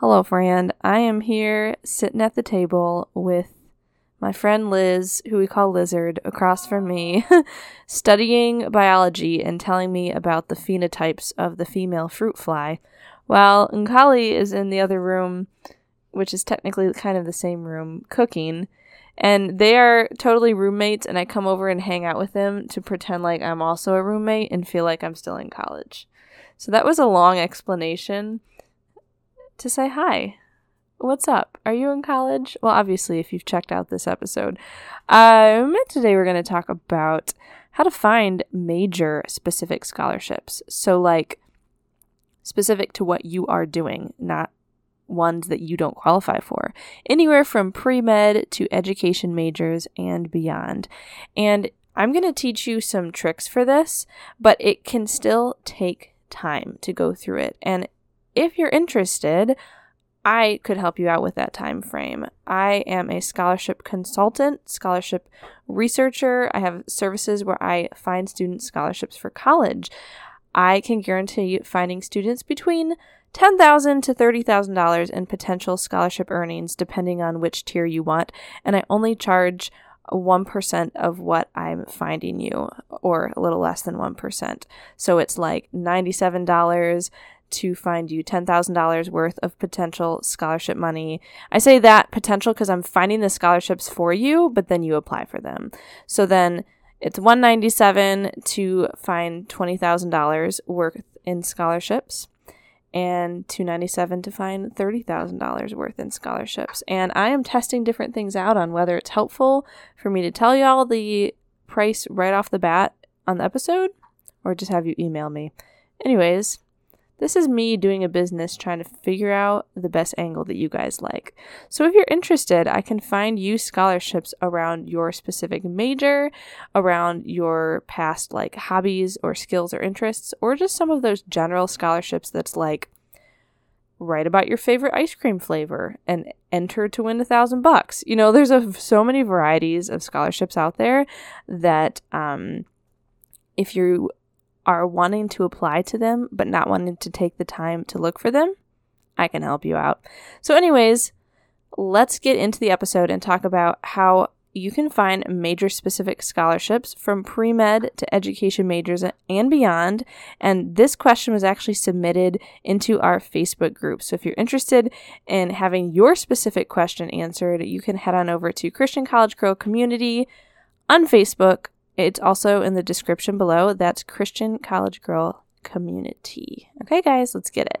Hello, friend. I am here sitting at the table with my friend Liz, who we call Lizard, across from me, studying biology and telling me about the phenotypes of the female fruit fly, while Nkali is in the other room, which is technically kind of the same room, cooking. And they are totally roommates, and I come over and hang out with them to pretend like I'm also a roommate and feel like I'm still in college. So that was a long explanation to say hi. What's up? Are you in college? Well, obviously, if you've checked out this episode. Um, today we're going to talk about how to find major specific scholarships. So, like, specific to what you are doing, not ones that you don't qualify for. Anywhere from pre med to education majors and beyond. And I'm going to teach you some tricks for this, but it can still take time to go through it. And if you're interested, I could help you out with that time frame. I am a scholarship consultant, scholarship researcher. I have services where I find student scholarships for college. I can guarantee finding students between 10,000 to $30,000 in potential scholarship earnings depending on which tier you want, and I only charge 1% of what I'm finding you, or a little less than 1%. So it's like $97 to find you $10,000 worth of potential scholarship money. I say that potential because I'm finding the scholarships for you, but then you apply for them. So then it's 197 to find $20,000 worth in scholarships and 297 to find $30,000 worth in scholarships. And I am testing different things out on whether it's helpful for me to tell y'all the price right off the bat on the episode or just have you email me. Anyways, this is me doing a business trying to figure out the best angle that you guys like. So if you're interested, I can find you scholarships around your specific major, around your past like hobbies or skills or interests, or just some of those general scholarships that's like write about your favorite ice cream flavor and enter to win a thousand bucks. You know, there's a, so many varieties of scholarships out there that um, if you are wanting to apply to them but not wanting to take the time to look for them, I can help you out. So, anyways, let's get into the episode and talk about how you can find major specific scholarships from pre med to education majors and beyond. And this question was actually submitted into our Facebook group. So if you're interested in having your specific question answered, you can head on over to Christian College Girl Community on Facebook it's also in the description below. That's Christian College Girl Community. Okay, guys, let's get it.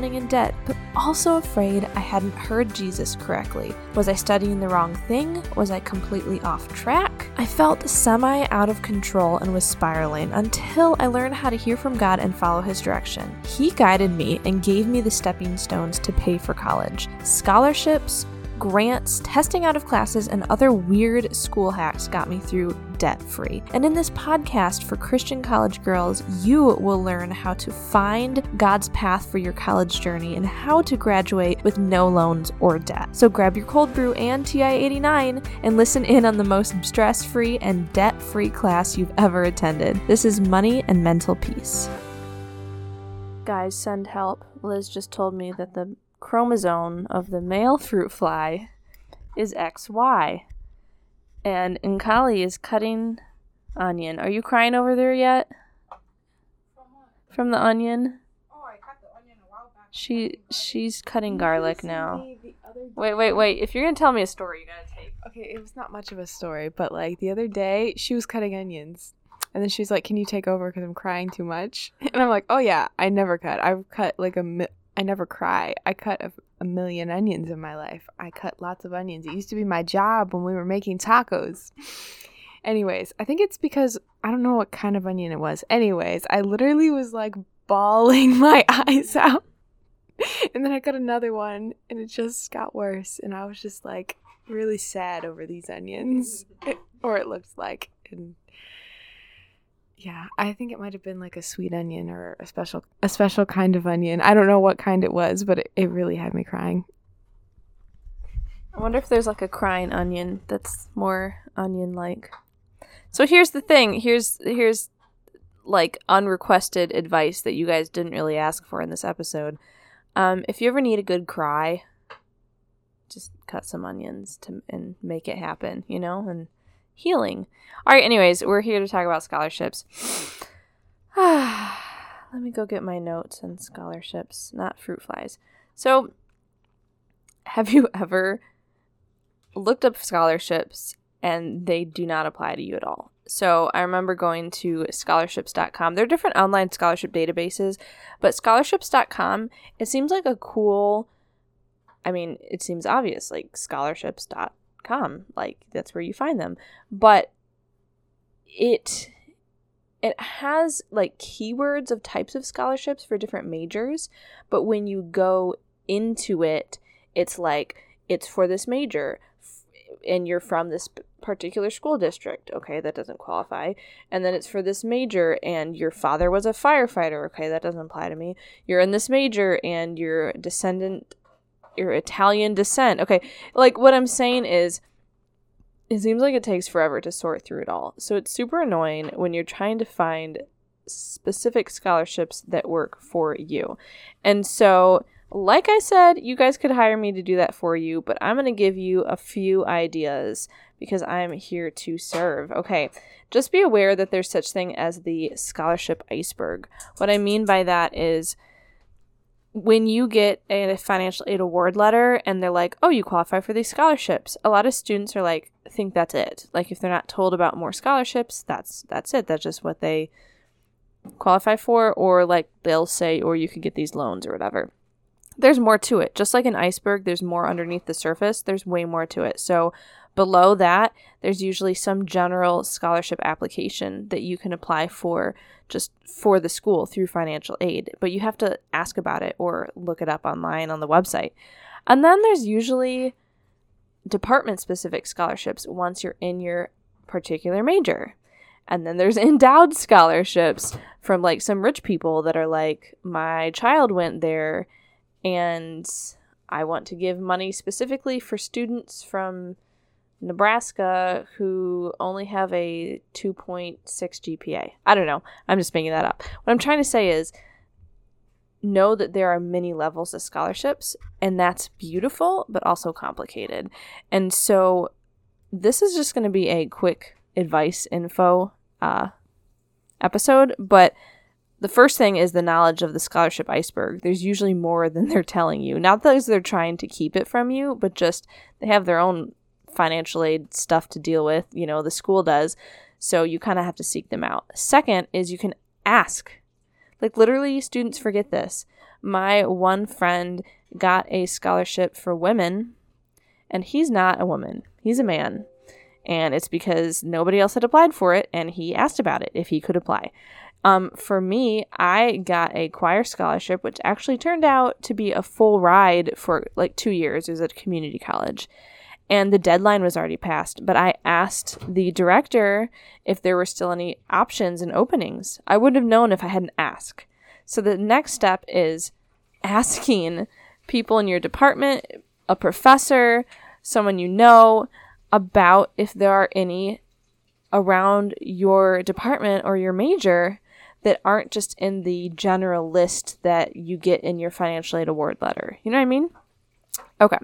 drowning in debt, but also afraid I hadn't heard Jesus correctly. Was I studying the wrong thing? Was I completely off track? I felt semi out of control and was spiraling until I learned how to hear from God and follow His direction. He guided me and gave me the stepping stones to pay for college scholarships, grants, testing out of classes, and other weird school hacks got me through debt free. And in this podcast for Christian college girls, you will learn how to find God's path for your college journey and how to graduate with no loans or debt. So grab your cold brew and TI 89 and listen in on the most stress free and debt free class you've ever attended. This is Money and Mental Peace. Guys, send help. Liz just told me that the chromosome of the male fruit fly is XY. And Nkali is cutting onion. Are you crying over there yet? From, From the onion? Oh, I cut the onion a while back. She she's cutting garlic now. Wait, wait, wait. If you're gonna tell me a story, you gotta take. Okay, it was not much of a story, but like the other day, she was cutting onions, and then she's like, "Can you take over because I'm crying too much?" And I'm like, "Oh yeah, I never cut. I've cut like a mi- I never cry. I cut a, a, million onions in my life. I cut lots of onions. It used to be my job when we were making tacos. Anyways, I think it's because I don't know what kind of onion it was. Anyways, I literally was like bawling my eyes out. and then I got another one, and it just got worse. And I was just like really sad over these onions, or it looked like. And yeah, I think it might have been like a sweet onion or a special a special kind of onion. I don't know what kind it was, but it, it really had me crying. I wonder if there's like a crying onion that's more onion like. So here's the thing. Here's here's like unrequested advice that you guys didn't really ask for in this episode. Um, if you ever need a good cry, just cut some onions to and make it happen, you know, and healing. All right, anyways, we're here to talk about scholarships. Let me go get my notes and scholarships, not fruit flies. So, have you ever looked up scholarships and they do not apply to you at all? So, I remember going to scholarships.com. There are different online scholarship databases, but scholarships.com, it seems like a cool I mean, it seems obvious like scholarships.com, like that's where you find them. But it it has like keywords of types of scholarships for different majors, but when you go into it, it's like it's for this major and you're from this particular school district. Okay, that doesn't qualify. And then it's for this major and your father was a firefighter. Okay, that doesn't apply to me. You're in this major and you're descendant your Italian descent. Okay, like what I'm saying is it seems like it takes forever to sort through it all. So it's super annoying when you're trying to find specific scholarships that work for you. And so, like I said, you guys could hire me to do that for you, but I'm going to give you a few ideas because I'm here to serve. Okay, just be aware that there's such thing as the scholarship iceberg. What I mean by that is when you get a financial aid award letter and they're like, "Oh, you qualify for these scholarships." A lot of students are like, think that's it. Like if they're not told about more scholarships, that's that's it. That's just what they qualify for or like they'll say or you could get these loans or whatever. There's more to it. Just like an iceberg, there's more underneath the surface. There's way more to it. So below that, there's usually some general scholarship application that you can apply for just for the school through financial aid, but you have to ask about it or look it up online on the website. And then there's usually department specific scholarships once you're in your particular major. And then there's endowed scholarships from like some rich people that are like, my child went there and I want to give money specifically for students from Nebraska who only have a 2.6 GPA. I don't know. I'm just making that up. What I'm trying to say is know that there are many levels of scholarships, and that's beautiful, but also complicated. And so this is just going to be a quick advice info uh, episode, but the first thing is the knowledge of the scholarship iceberg. There's usually more than they're telling you. Not that they're trying to keep it from you, but just they have their own financial aid stuff to deal with, you know, the school does. So you kind of have to seek them out. Second is you can ask. Like literally students forget this. My one friend got a scholarship for women and he's not a woman. He's a man. And it's because nobody else had applied for it and he asked about it if he could apply. Um, for me, I got a choir scholarship, which actually turned out to be a full ride for like two years. It was at community college and the deadline was already passed. But I asked the director if there were still any options and openings. I wouldn't have known if I hadn't asked. So the next step is asking people in your department, a professor, someone you know, about if there are any around your department or your major that aren't just in the general list that you get in your financial aid award letter. You know what I mean? Okay.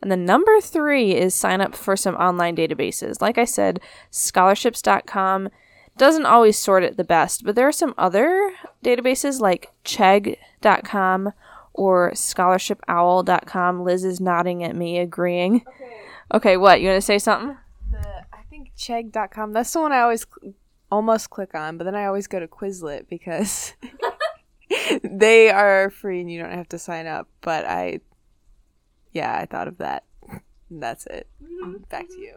And then number three is sign up for some online databases. Like I said, scholarships.com doesn't always sort it the best, but there are some other databases like chegg.com or scholarshipowl.com. Liz is nodding at me, agreeing. Okay, okay what? You want to say something? The, I think chegg.com, that's the one I always cl- almost click on, but then I always go to Quizlet because they are free and you don't have to sign up. But I yeah, I thought of that. That's it. Mm-hmm. Back to you.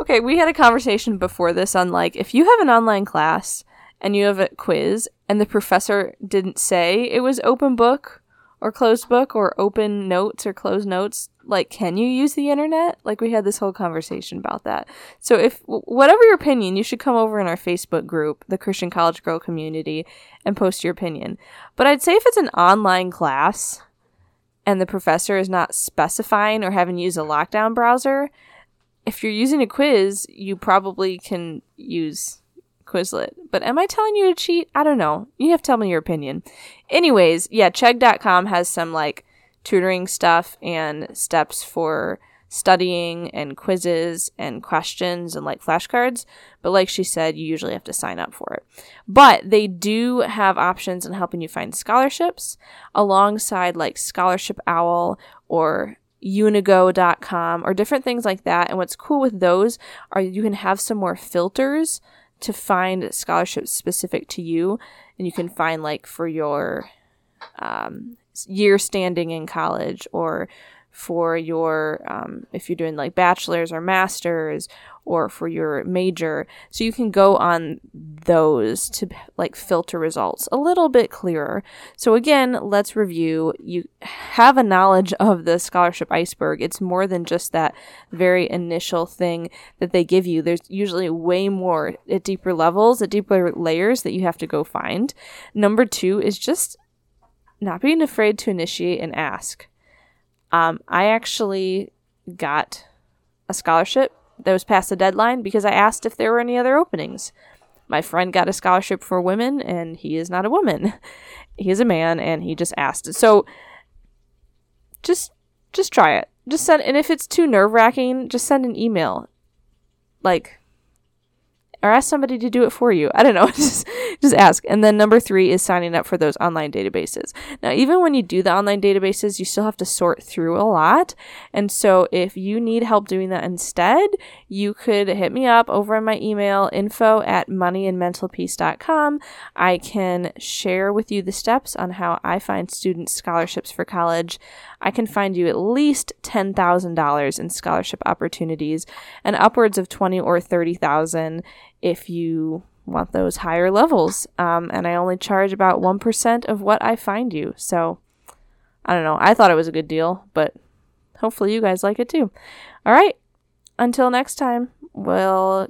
Okay, we had a conversation before this on like if you have an online class and you have a quiz and the professor didn't say it was open book or closed book or open notes or closed notes like can you use the internet like we had this whole conversation about that so if whatever your opinion you should come over in our facebook group the christian college girl community and post your opinion but i'd say if it's an online class and the professor is not specifying or having used a lockdown browser if you're using a quiz you probably can use Quizlet. But am I telling you to cheat? I don't know. You have to tell me your opinion. Anyways, yeah, Chegg.com has some like tutoring stuff and steps for studying and quizzes and questions and like flashcards. But like she said, you usually have to sign up for it. But they do have options in helping you find scholarships alongside like Scholarship Owl or unigo.com or different things like that. And what's cool with those are you can have some more filters to find scholarships specific to you and you can find like for your um, year standing in college or for your um, if you're doing like bachelor's or master's or for your major. So you can go on those to like filter results a little bit clearer. So again let's review. You have a knowledge of the scholarship iceberg. It's more than just that very initial thing that they give you. There's usually way more at deeper levels at deeper layers that you have to go find. Number two is just not being afraid to initiate and ask um, I actually got a scholarship that was past the deadline because I asked if there were any other openings. My friend got a scholarship for women, and he is not a woman. he is a man, and he just asked. So, just just try it. Just send, and if it's too nerve wracking, just send an email. Like, or ask somebody to do it for you. I don't know. just, just ask. And then number three is signing up for those online databases. Now, even when you do the online databases, you still have to sort through a lot. And so if you need help doing that instead, you could hit me up over on my email info at moneyandmentalpeace.com. I can share with you the steps on how I find student scholarships for college. I can find you at least $10,000 in scholarship opportunities and upwards of 20 or 30,000 if you want those higher levels. Um, and I only charge about 1% of what I find you. So I don't know. I thought it was a good deal, but hopefully you guys like it too. All right. Until next time, we'll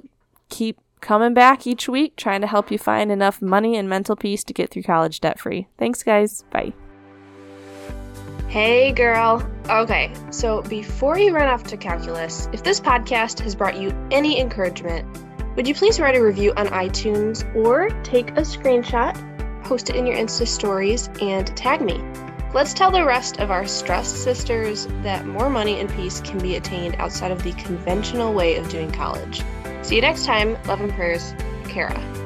keep coming back each week trying to help you find enough money and mental peace to get through college debt free. Thanks, guys. Bye. Hey, girl. Okay, so before you run off to calculus, if this podcast has brought you any encouragement, would you please write a review on iTunes or take a screenshot, post it in your Insta stories, and tag me? Let's tell the rest of our stressed sisters that more money and peace can be attained outside of the conventional way of doing college. See you next time. Love and prayers, Kara.